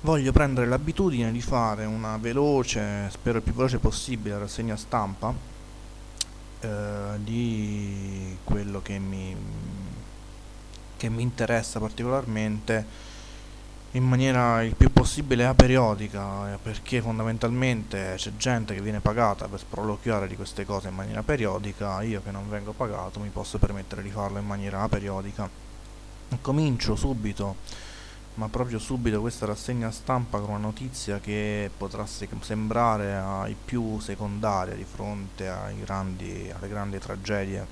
voglio prendere l'abitudine di fare una veloce, spero il più veloce possibile, rassegna stampa eh, di quello che mi, che mi interessa particolarmente in maniera il più possibile aperiodica eh, perché fondamentalmente c'è gente che viene pagata per sproloquiare di queste cose in maniera periodica io che non vengo pagato mi posso permettere di farlo in maniera aperiodica. Comincio subito ma proprio subito questa rassegna stampa con una notizia che potrà se sembrare ai più secondaria di fronte grandi, alle grandi tragedie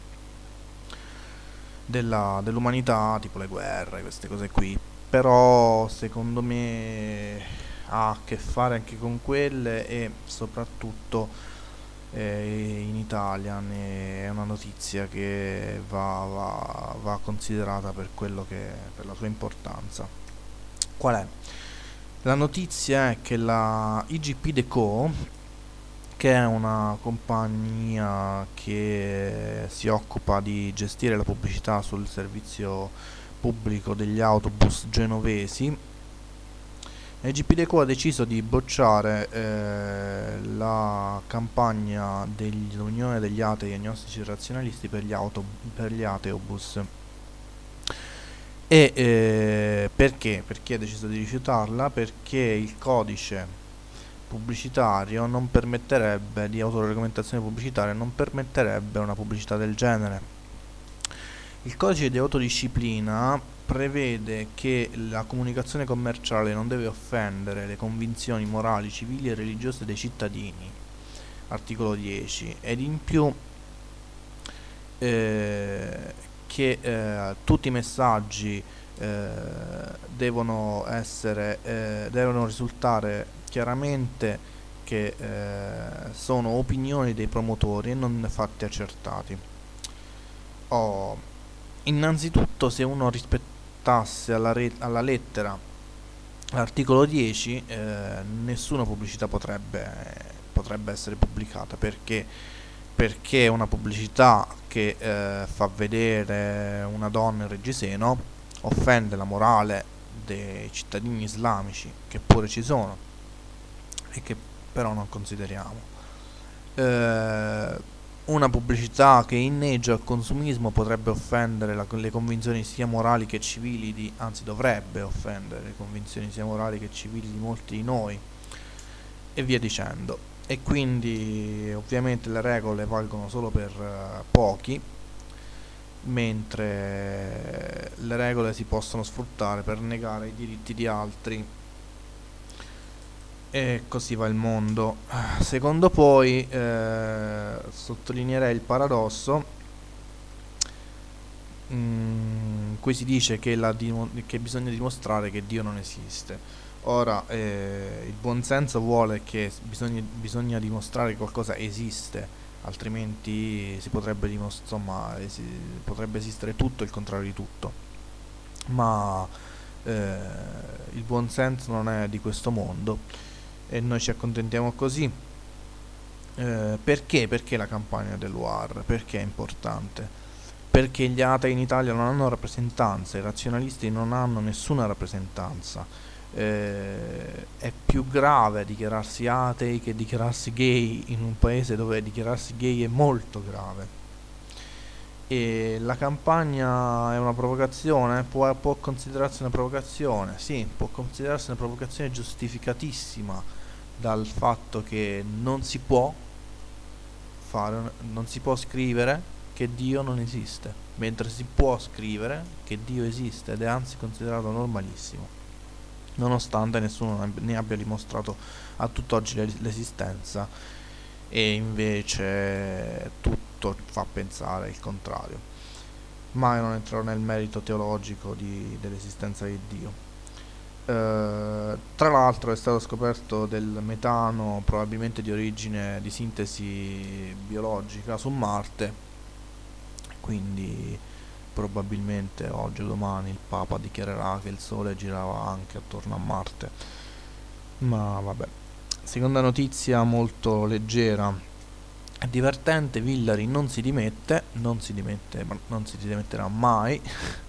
dell'umanità, tipo le guerre, queste cose qui. Però secondo me ha a che fare anche con quelle e soprattutto eh, in Italia è una notizia che va, va, va considerata per, che, per la sua importanza. Qual è? La notizia è che la IGP Deco, che è una compagnia che si occupa di gestire la pubblicità sul servizio pubblico degli autobus genovesi, IGP Deco ha deciso di bocciare eh, la campagna dell'Unione degli atei agnostici razionalisti per gli, auto, per gli ateobus. E eh, perché? Perché ha deciso di rifiutarla? Perché il codice pubblicitario non permetterebbe, di autoregolamentazione pubblicitaria, non permetterebbe una pubblicità del genere. Il codice di autodisciplina prevede che la comunicazione commerciale non deve offendere le convinzioni morali, civili e religiose dei cittadini, articolo 10, ed in più eh, che eh, tutti i messaggi eh, devono essere eh, devono risultare chiaramente che eh, sono opinioni dei promotori e non fatti accertati. Oh, innanzitutto se uno rispettasse alla, alla lettera l'articolo 10 eh, nessuna pubblicità potrebbe, potrebbe essere pubblicata perché perché una pubblicità che eh, fa vedere una donna in reggiseno offende la morale dei cittadini islamici, che pure ci sono e che però non consideriamo. Eh, una pubblicità che inneggia al consumismo potrebbe offendere la, le convinzioni sia morali che civili di, anzi dovrebbe offendere le convinzioni sia morali che civili di molti di noi e via dicendo e quindi ovviamente le regole valgono solo per uh, pochi mentre le regole si possono sfruttare per negare i diritti di altri. E così va il mondo. Secondo poi eh, sottolineerei il paradosso in cui si dice che, che bisogna dimostrare che Dio non esiste Ora, eh, il buonsenso vuole che bisogna, bisogna, dimostrare che qualcosa esiste, altrimenti si potrebbe, insomma, esi potrebbe esistere tutto il contrario di tutto. Ma eh, il buonsenso non è di questo mondo e noi ci accontentiamo così. Eh, perché? Perché la campagna dell'UAR? Perché è importante? Perché gli atei in Italia non hanno rappresentanza, i razionalisti non hanno nessuna rappresentanza eh, è più grave dichiararsi atei che dichiararsi gay in un paese dove dichiararsi gay è molto grave. E la campagna è una provocazione? Può, può considerarsi una provocazione? Sì, può considerarsi una provocazione giustificatissima dal fatto che non si può fare, non si può scrivere che Dio non esiste, mentre si può scrivere che Dio esiste ed è anzi considerato normalissimo nonostante nessuno ne abbia dimostrato a tutt'oggi l'esistenza e invece tutto fa pensare il contrario. Ma non entrerò nel merito teologico di, dell'esistenza di Dio. Uh, tra l'altro è stato scoperto del metano probabilmente di origine di sintesi biologica su Marte, quindi probabilmente oggi o domani il Papa dichiarerà che il Sole girava anche attorno a Marte. Ma vabbè. Seconda notizia molto leggera e divertente, Villari non si dimette, non si dimette, non si dimetterà mai.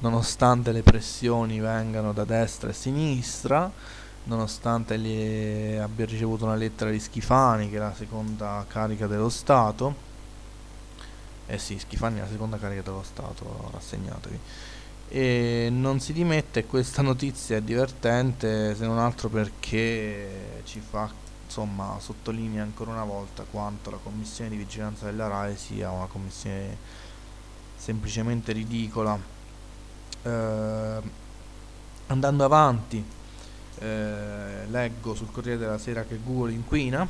nonostante le pressioni vengano da destra e sinistra, nonostante abbia ricevuto una lettera di Schifani, che è la seconda carica dello Stato. Eh sì, Schifani è la seconda carica dello Stato, rassegnatevi. E non si dimette, questa notizia è divertente se non altro perché ci fa, insomma, sottolinea ancora una volta quanto la commissione di vigilanza della RAI sia una commissione semplicemente ridicola. Eh, andando avanti, eh, leggo sul Corriere della Sera che Google inquina,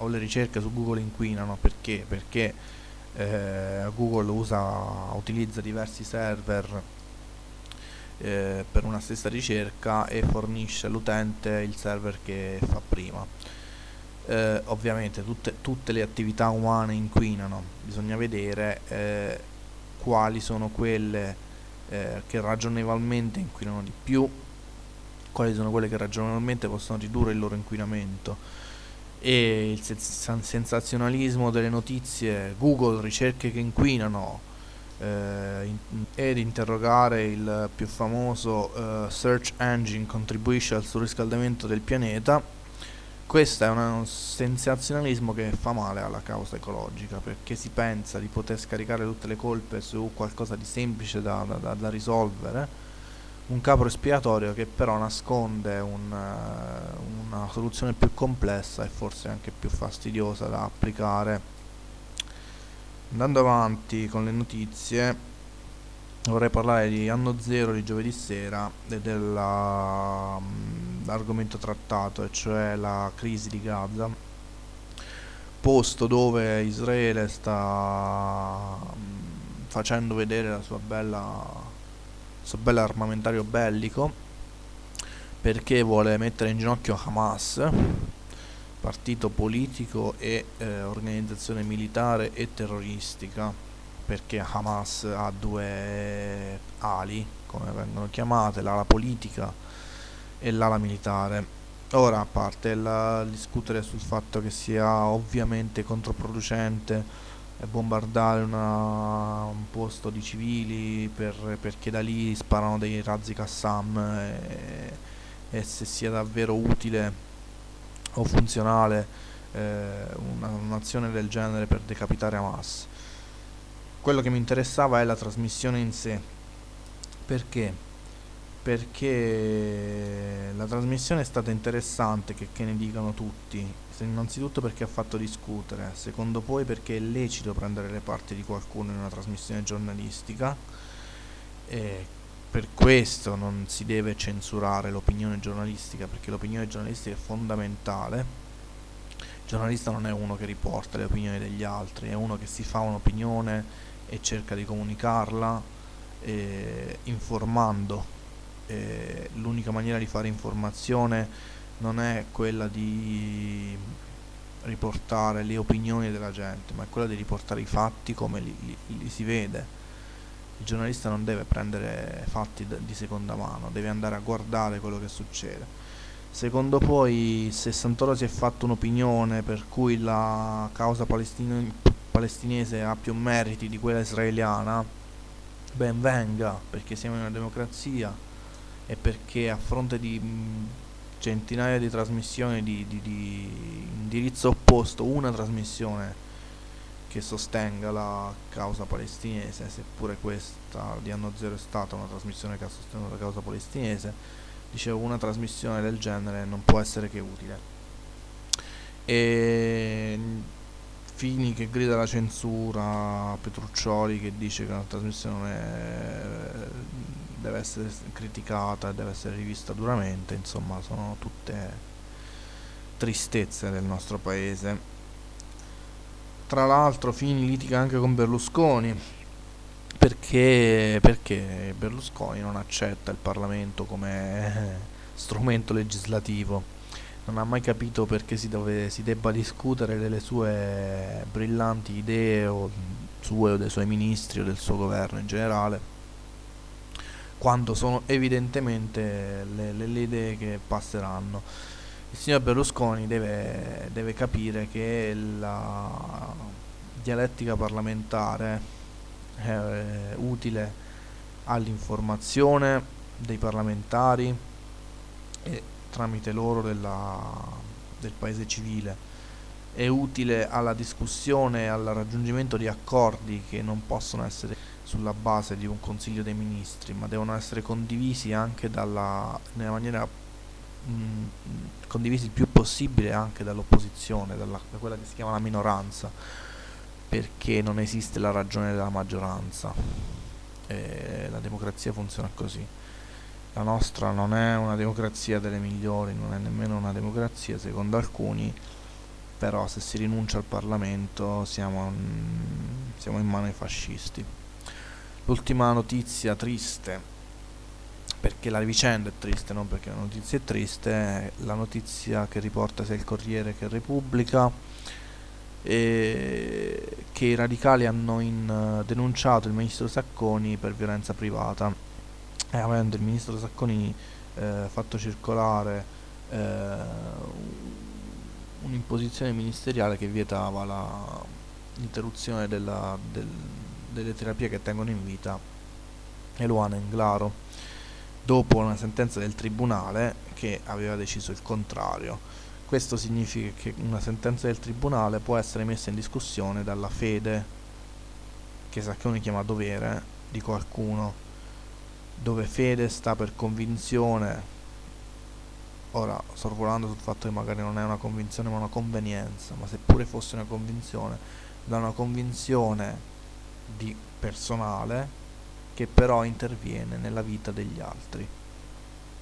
o le ricerche su Google inquinano, perché? Perché eh, Google usa, utilizza diversi server eh, per una stessa ricerca e fornisce all'utente il server che fa prima. Eh, ovviamente tutte, tutte, le attività umane inquinano, bisogna vedere eh, quali sono quelle eh, che ragionevolmente inquinano di più quali sono quelle che ragionevolmente possono ridurre il loro inquinamento e il sensazionalismo delle notizie, Google, ricerche che inquinano eh, ed interrogare il più famoso eh, search engine contribuisce al surriscaldamento del pianeta. Questo è un sensazionalismo che fa male alla causa ecologica perché si pensa di poter scaricare tutte le colpe su qualcosa di semplice da, da, da risolvere un capro espiatorio che però nasconde un, uh, una soluzione più complessa e forse anche più fastidiosa da applicare. Andando avanti con le notizie, vorrei parlare di anno zero di giovedì sera e dell'argomento mm, trattato, e cioè la crisi di Gaza, posto dove Israele sta mm, facendo vedere la sua bella questo bello armamentario bellico perché vuole mettere in ginocchio Hamas partito politico e eh, organizzazione militare e terroristica perché Hamas ha due ali come vengono chiamate l'ala politica e l'ala militare. Ora a parte il discutere sul fatto che sia ovviamente controproducente bombardare una, un posto di civili per, perché da lì sparano dei razzi Qassam e, e se sia davvero utile o funzionale eh, una, un'azione del genere per decapitare Hamas. Quello che mi interessava è la trasmissione in sé. Perché? Perché la trasmissione è stata interessante, che, che ne dicano tutti, innanzitutto perché ha fatto discutere, secondo poi perché è lecito prendere le parti di qualcuno in una trasmissione giornalistica e per questo non si deve censurare l'opinione giornalistica perché l'opinione giornalistica è fondamentale. Il giornalista non è uno che riporta le opinioni degli altri, è uno che si fa un'opinione e cerca di comunicarla eh, informando. Eh, l'unica maniera di fare informazione non è quella di riportare le opinioni della gente, ma è quella di riportare i fatti come li, li, li si vede. Il giornalista non deve prendere fatti di seconda mano, deve andare a guardare quello che succede. Secondo poi, se Santoro si è fatto un'opinione per cui la causa palestinese ha più meriti di quella israeliana, ben venga, perché siamo in una democrazia e perché a fronte di centinaia di trasmissioni di, di, di indirizzo opposto, una trasmissione che sostenga la causa palestinese, seppure questa di anno zero è stata una trasmissione che ha sostenuto la causa palestinese, dicevo una trasmissione del genere non può essere che utile. E Fini che grida la censura, Petruccioli che dice che una trasmissione deve essere criticata, deve essere rivista duramente, insomma sono tutte tristezze del nostro paese. Tra l'altro Fini litiga anche con Berlusconi perché, perché Berlusconi non accetta il Parlamento come strumento legislativo. Non ha mai capito perché si, dove, si debba discutere delle sue brillanti idee o sue o dei suoi ministri o del suo governo in generale quando sono evidentemente le, le, le idee che passeranno. Il signor Berlusconi deve, deve capire che la dialettica parlamentare è utile all'informazione dei parlamentari e tramite loro della, del paese civile è utile alla discussione e al raggiungimento di accordi che non possono essere sulla base di un consiglio dei ministri ma devono essere condivisi anche dalla, nella maniera mh, condivisi il più possibile anche dall'opposizione dalla, da quella che si chiama la minoranza perché non esiste la ragione della maggioranza e la democrazia funziona così la nostra non è una democrazia delle migliori, non è nemmeno una democrazia secondo alcuni, però se si rinuncia al Parlamento siamo, siamo in mano ai fascisti. L'ultima notizia triste, perché la vicenda è triste, non perché la notizia è triste, è la notizia che riporta sia il Corriere che Repubblica, che i radicali hanno in, denunciato il ministro Sacconi per violenza privata. E eh, avendo il ministro Sacconi eh, fatto circolare eh, un'imposizione ministeriale che vietava l'interruzione del, delle terapie che tengono in vita Eluana Englaro dopo una sentenza del tribunale che aveva deciso il contrario. Questo significa che una sentenza del tribunale può essere messa in discussione dalla fede, che Sacconi chiama dovere, di qualcuno dove fede sta per convinzione ora sorvolando sul fatto che magari non è una convinzione ma una convenienza ma seppure fosse una convinzione da una convinzione di personale che però interviene nella vita degli altri